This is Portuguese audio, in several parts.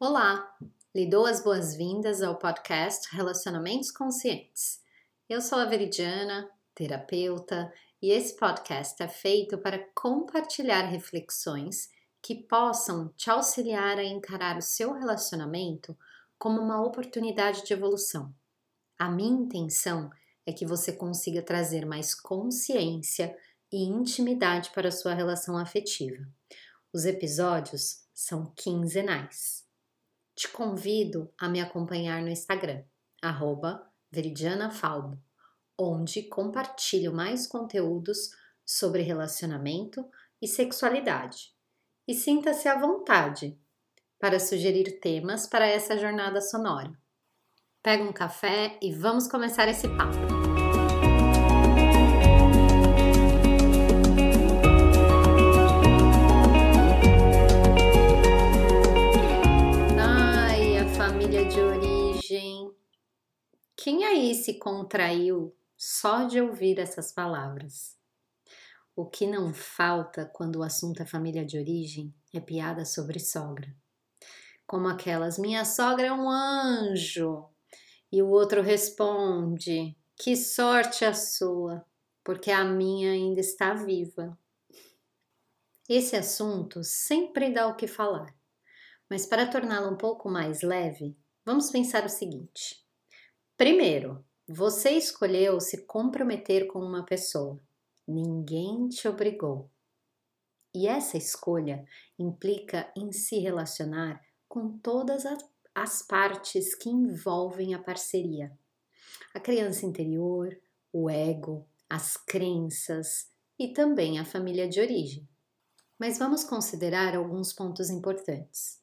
Olá! Lhe dou as boas-vindas ao podcast Relacionamentos Conscientes. Eu sou a Veridiana, terapeuta, e esse podcast é feito para compartilhar reflexões que possam te auxiliar a encarar o seu relacionamento como uma oportunidade de evolução. A minha intenção é que você consiga trazer mais consciência e intimidade para a sua relação afetiva. Os episódios são quinzenais te convido a me acompanhar no Instagram, veridianafalbo, onde compartilho mais conteúdos sobre relacionamento e sexualidade. E sinta-se à vontade para sugerir temas para essa jornada sonora. Pega um café e vamos começar esse papo. Quem aí se contraiu só de ouvir essas palavras? O que não falta quando o assunto é família de origem é piada sobre sogra. Como aquelas, minha sogra é um anjo. E o outro responde, que sorte a sua, porque a minha ainda está viva. Esse assunto sempre dá o que falar, mas para torná-lo um pouco mais leve, vamos pensar o seguinte. Primeiro, você escolheu se comprometer com uma pessoa. Ninguém te obrigou. E essa escolha implica em se relacionar com todas as partes que envolvem a parceria. A criança interior, o ego, as crenças e também a família de origem. Mas vamos considerar alguns pontos importantes.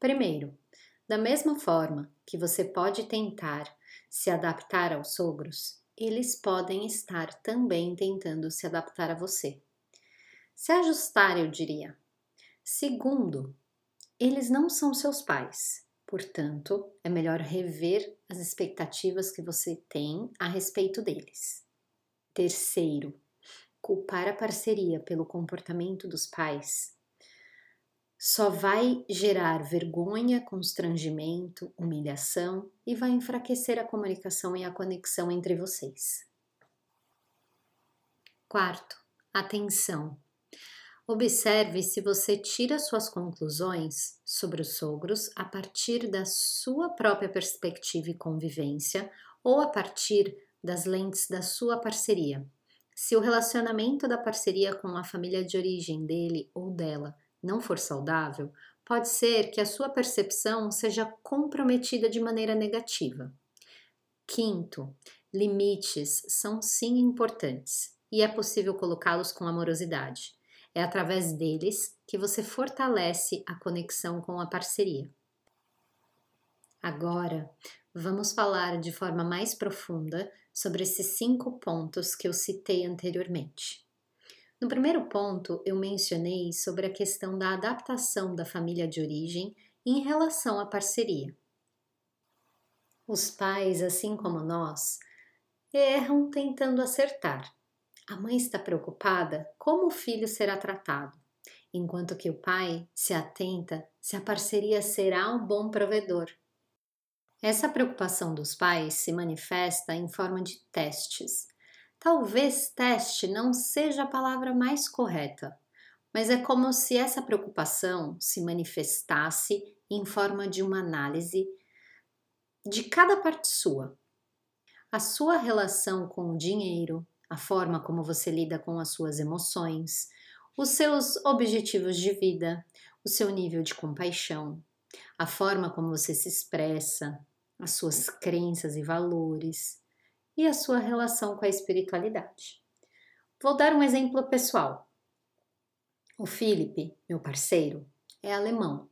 Primeiro, da mesma forma que você pode tentar se adaptar aos sogros, eles podem estar também tentando se adaptar a você. Se ajustar, eu diria. Segundo, eles não são seus pais, portanto, é melhor rever as expectativas que você tem a respeito deles. Terceiro, culpar a parceria pelo comportamento dos pais só vai gerar vergonha, constrangimento, humilhação e vai enfraquecer a comunicação e a conexão entre vocês. Quarto, atenção. Observe se você tira suas conclusões sobre os sogros a partir da sua própria perspectiva e convivência ou a partir das lentes da sua parceria. Se o relacionamento da parceria com a família de origem dele ou dela não for saudável, pode ser que a sua percepção seja comprometida de maneira negativa. Quinto, limites são sim importantes e é possível colocá-los com amorosidade. É através deles que você fortalece a conexão com a parceria. Agora, vamos falar de forma mais profunda sobre esses cinco pontos que eu citei anteriormente. No primeiro ponto, eu mencionei sobre a questão da adaptação da família de origem em relação à parceria. Os pais, assim como nós, erram tentando acertar. A mãe está preocupada como o filho será tratado, enquanto que o pai se atenta se a parceria será um bom provedor. Essa preocupação dos pais se manifesta em forma de testes, Talvez teste não seja a palavra mais correta, mas é como se essa preocupação se manifestasse em forma de uma análise de cada parte sua. A sua relação com o dinheiro, a forma como você lida com as suas emoções, os seus objetivos de vida, o seu nível de compaixão, a forma como você se expressa, as suas crenças e valores, e a sua relação com a espiritualidade. Vou dar um exemplo pessoal. O Felipe, meu parceiro, é alemão.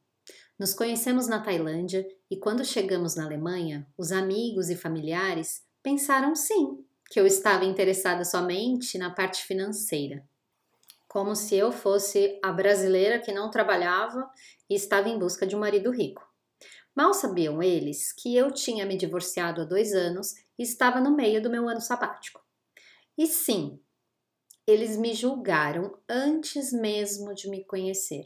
Nos conhecemos na Tailândia e quando chegamos na Alemanha, os amigos e familiares pensaram sim que eu estava interessada somente na parte financeira. Como se eu fosse a brasileira que não trabalhava e estava em busca de um marido rico. Mal sabiam eles que eu tinha me divorciado há dois anos estava no meio do meu ano sabático. E sim, eles me julgaram antes mesmo de me conhecer.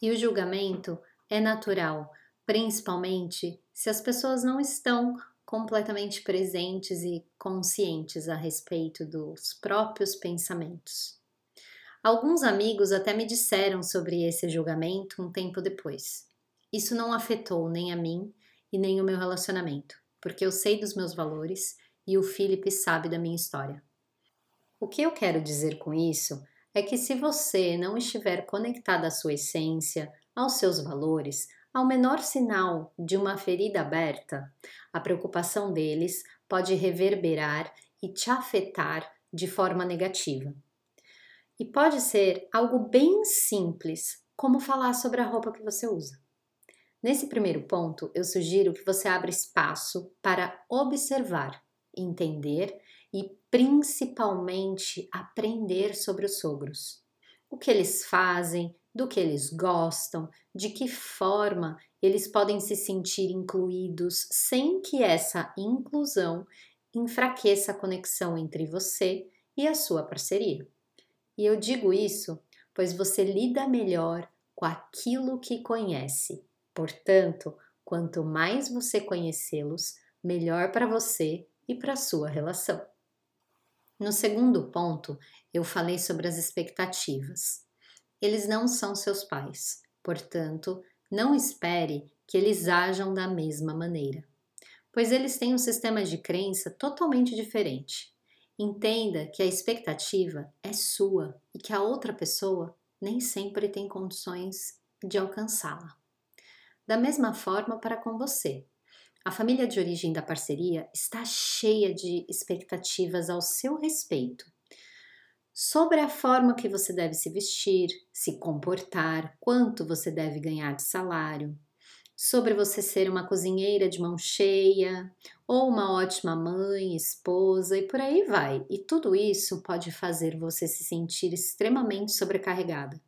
E o julgamento é natural, principalmente se as pessoas não estão completamente presentes e conscientes a respeito dos próprios pensamentos. Alguns amigos até me disseram sobre esse julgamento um tempo depois. Isso não afetou nem a mim e nem o meu relacionamento, porque eu sei dos meus valores e o Felipe sabe da minha história. O que eu quero dizer com isso é que se você não estiver conectado à sua essência, aos seus valores, ao menor sinal de uma ferida aberta, a preocupação deles pode reverberar e te afetar de forma negativa. E pode ser algo bem simples, como falar sobre a roupa que você usa. Nesse primeiro ponto, eu sugiro que você abra espaço para observar, entender e principalmente aprender sobre os sogros. O que eles fazem, do que eles gostam, de que forma eles podem se sentir incluídos sem que essa inclusão enfraqueça a conexão entre você e a sua parceria. E eu digo isso pois você lida melhor com aquilo que conhece. Portanto, quanto mais você conhecê-los, melhor para você e para sua relação. No segundo ponto, eu falei sobre as expectativas. Eles não são seus pais, portanto, não espere que eles ajam da mesma maneira, pois eles têm um sistema de crença totalmente diferente. Entenda que a expectativa é sua e que a outra pessoa nem sempre tem condições de alcançá-la. Da mesma forma para com você. A família de origem da parceria está cheia de expectativas ao seu respeito sobre a forma que você deve se vestir, se comportar, quanto você deve ganhar de salário, sobre você ser uma cozinheira de mão cheia ou uma ótima mãe, esposa e por aí vai. E tudo isso pode fazer você se sentir extremamente sobrecarregada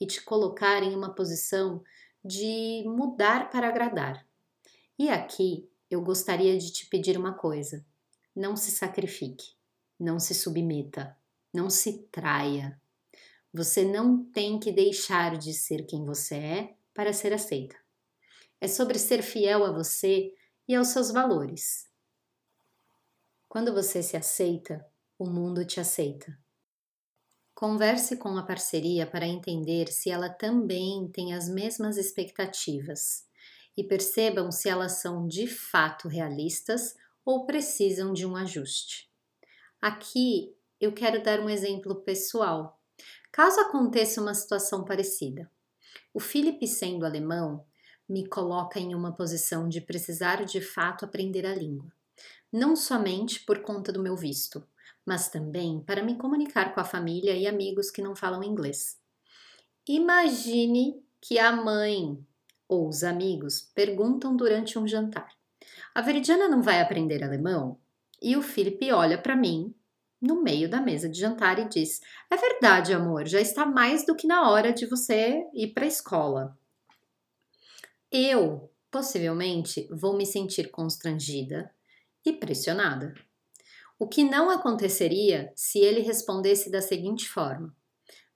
e te colocar em uma posição de mudar para agradar. E aqui eu gostaria de te pedir uma coisa: não se sacrifique, não se submeta, não se traia. Você não tem que deixar de ser quem você é para ser aceita. É sobre ser fiel a você e aos seus valores. Quando você se aceita, o mundo te aceita. Converse com a parceria para entender se ela também tem as mesmas expectativas e percebam se elas são de fato realistas ou precisam de um ajuste. Aqui eu quero dar um exemplo pessoal. Caso aconteça uma situação parecida, o Felipe, sendo alemão, me coloca em uma posição de precisar de fato aprender a língua, não somente por conta do meu visto, mas também para me comunicar com a família e amigos que não falam inglês. Imagine que a mãe ou os amigos perguntam durante um jantar: A Veridiana não vai aprender alemão? E o Felipe olha para mim no meio da mesa de jantar e diz: É verdade, amor, já está mais do que na hora de você ir para a escola. Eu, possivelmente, vou me sentir constrangida e pressionada. O que não aconteceria se ele respondesse da seguinte forma: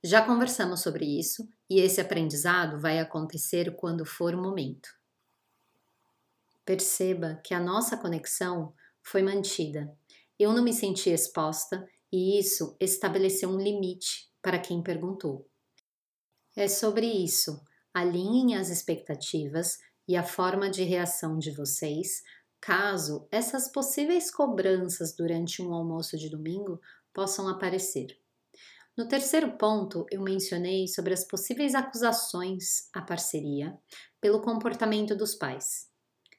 Já conversamos sobre isso e esse aprendizado vai acontecer quando for o momento. Perceba que a nossa conexão foi mantida. Eu não me senti exposta e isso estabeleceu um limite para quem perguntou. É sobre isso. Alinhem as expectativas e a forma de reação de vocês caso essas possíveis cobranças durante um almoço de domingo possam aparecer. No terceiro ponto, eu mencionei sobre as possíveis acusações à parceria pelo comportamento dos pais.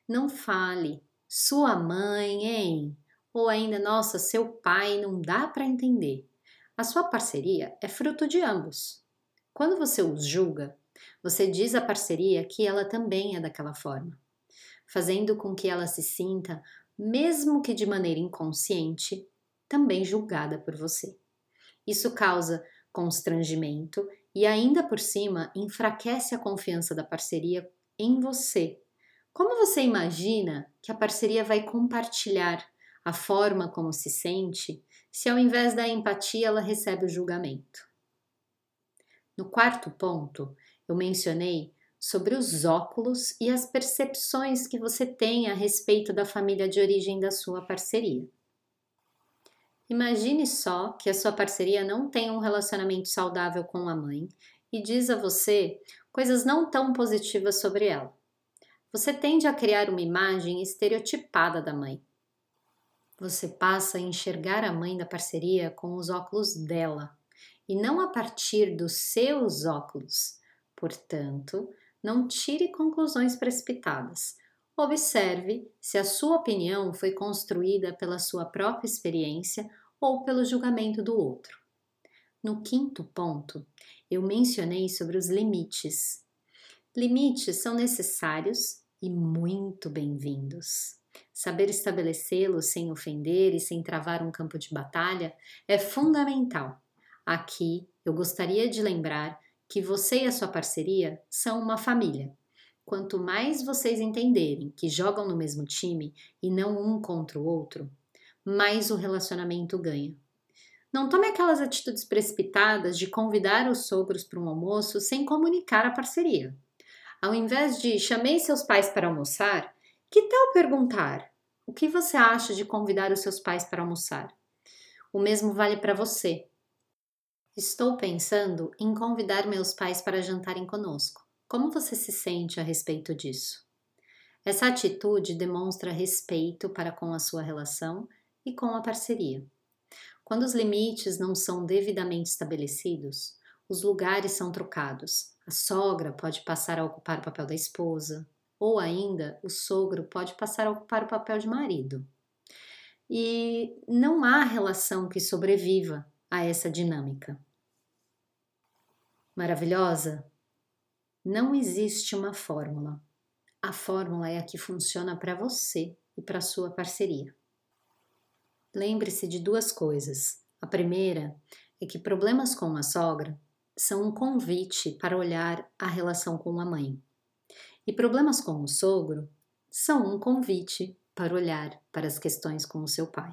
Não fale, sua mãe, hein? Ou ainda, nossa, seu pai, não dá para entender. A sua parceria é fruto de ambos. Quando você os julga, você diz à parceria que ela também é daquela forma, fazendo com que ela se sinta, mesmo que de maneira inconsciente, também julgada por você. Isso causa constrangimento e, ainda por cima, enfraquece a confiança da parceria em você. Como você imagina que a parceria vai compartilhar a forma como se sente se, ao invés da empatia, ela recebe o julgamento? No quarto ponto, eu mencionei sobre os óculos e as percepções que você tem a respeito da família de origem da sua parceria. Imagine só que a sua parceria não tem um relacionamento saudável com a mãe e diz a você coisas não tão positivas sobre ela. Você tende a criar uma imagem estereotipada da mãe. Você passa a enxergar a mãe da parceria com os óculos dela e não a partir dos seus óculos. Portanto, não tire conclusões precipitadas. Observe se a sua opinião foi construída pela sua própria experiência ou pelo julgamento do outro. No quinto ponto, eu mencionei sobre os limites. Limites são necessários e muito bem-vindos. Saber estabelecê-los sem ofender e sem travar um campo de batalha é fundamental. Aqui eu gostaria de lembrar que você e a sua parceria são uma família. Quanto mais vocês entenderem que jogam no mesmo time e não um contra o outro, mais o relacionamento ganha. Não tome aquelas atitudes precipitadas de convidar os sogros para um almoço sem comunicar a parceria. Ao invés de chamei seus pais para almoçar, que tal perguntar: o que você acha de convidar os seus pais para almoçar? O mesmo vale para você. Estou pensando em convidar meus pais para jantarem conosco. Como você se sente a respeito disso? Essa atitude demonstra respeito para com a sua relação e com a parceria. Quando os limites não são devidamente estabelecidos, os lugares são trocados. A sogra pode passar a ocupar o papel da esposa, ou ainda o sogro pode passar a ocupar o papel de marido. E não há relação que sobreviva a essa dinâmica maravilhosa? Não existe uma fórmula. A fórmula é a que funciona para você e para sua parceria. Lembre-se de duas coisas. A primeira é que problemas com a sogra são um convite para olhar a relação com a mãe. E problemas com o sogro são um convite para olhar para as questões com o seu pai.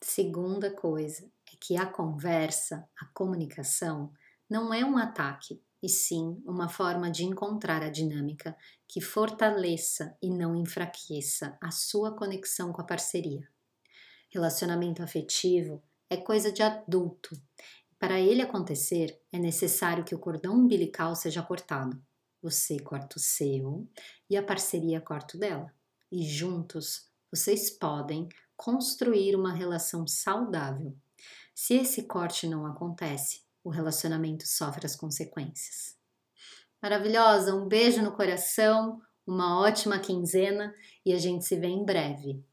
Segunda coisa é que a conversa, a comunicação, não é um ataque, e sim uma forma de encontrar a dinâmica que fortaleça e não enfraqueça a sua conexão com a parceria. Relacionamento afetivo é coisa de adulto. Para ele acontecer, é necessário que o cordão umbilical seja cortado. Você corta o seu e a parceria corta o dela. E juntos vocês podem construir uma relação saudável. Se esse corte não acontece, o relacionamento sofre as consequências. Maravilhosa, um beijo no coração, uma ótima quinzena e a gente se vê em breve.